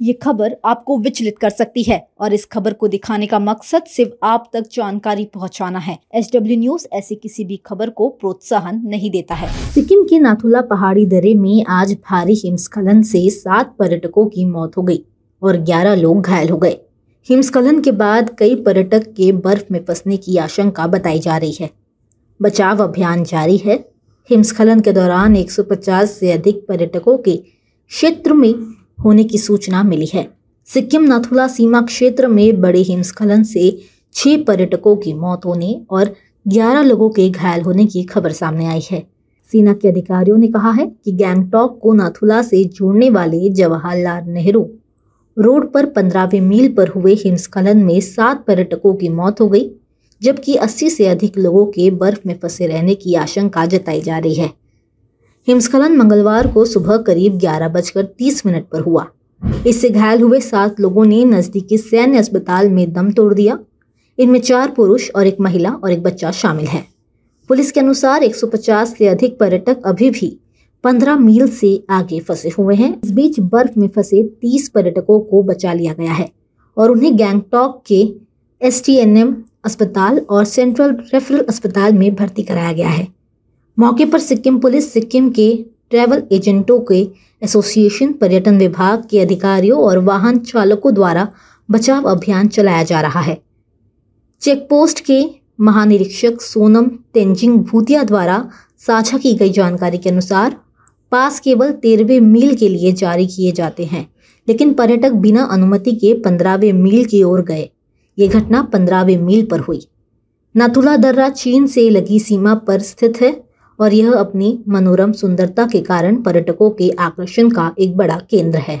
ये खबर आपको विचलित कर सकती है और इस खबर को दिखाने का मकसद सिर्फ़ आप तक जानकारी पहुंचाना है। एच डब्ल्यू न्यूज़ ऐसी किसी भी खबर को प्रोत्साहन नहीं देता है। सिक्किम के नाथुला पहाड़ी दरे में आज भारी हिमस्खलन से सात पर्यटकों की मौत हो गई और ग्यारह लोग घायल हो गए। हिमस्खलन के बाद कई पर्यटक के बर्फ़ में फंसने की आशंका बताई जा रही है। बचाव अभियान जारी है। हिमस्खलन के दौरान 150 से अधिक पर्यटकों के क्षेत्र में होने की सूचना मिली है। सिक्किम नाथुला सीमा क्षेत्र में बड़े हिमस्खलन से छह पर्यटकों की मौत होने और 11 लोगों के घायल होने की खबर सामने आई है। सेना के अधिकारियों ने कहा है कि गैंगटॉक को नाथुला से जोड़ने वाले जवाहरलाल नेहरू रोड पर पंद्रहवें मील पर हुए हिमस्खलन में सात पर्यटकों की मौत हो गई, जबकि 80 से अधिक लोगों के बर्फ़ में फंसे रहने की आशंका जताई जा रही है। हिमस्खलन मंगलवार को सुबह करीब ग्यारह बजकर तीस मिनट पर हुआ। इससे घायल हुए सात लोगों ने नजदीकी सैन्य अस्पताल में दम तोड़ दिया। इनमें चार पुरुष और एक महिला और एक बच्चा शामिल है। पुलिस के अनुसार 150 से अधिक पर्यटक अभी भी 15 मील से आगे फंसे हुए हैं। इस बीच बर्फ़ में फंसे 30 पर्यटकों को बचा लिया गया है और उन्हें गैंगटॉक के एसटीएनएम अस्पताल और सेंट्रल रेफरल अस्पताल में भर्ती कराया गया है। मौके पर सिक्किम पुलिस सिक्किम के ट्रैवल एजेंटों के एसोसिएशन, पर्यटन विभाग के अधिकारियों और वाहन चालकों द्वारा बचाव अभियान चलाया जा रहा है। चेकपोस्ट के महानिरीक्षक सोनम तेंजिंग भूतिया द्वारा साझा की गई जानकारी के अनुसार पास केवल तेरहवें मील के लिए जारी किए जाते हैं, लेकिन पर्यटक बिना अनुमति के पंद्रहवें मील की ओर गए। ये घटना पंद्रहवें मील पर हुई। नाथुला दर्रा चीन से लगी सीमा पर स्थित है। और यह अपनी मनोरम सुंदरता के कारण पर्यटकों के आकर्षण का एक बड़ा केंद्र है।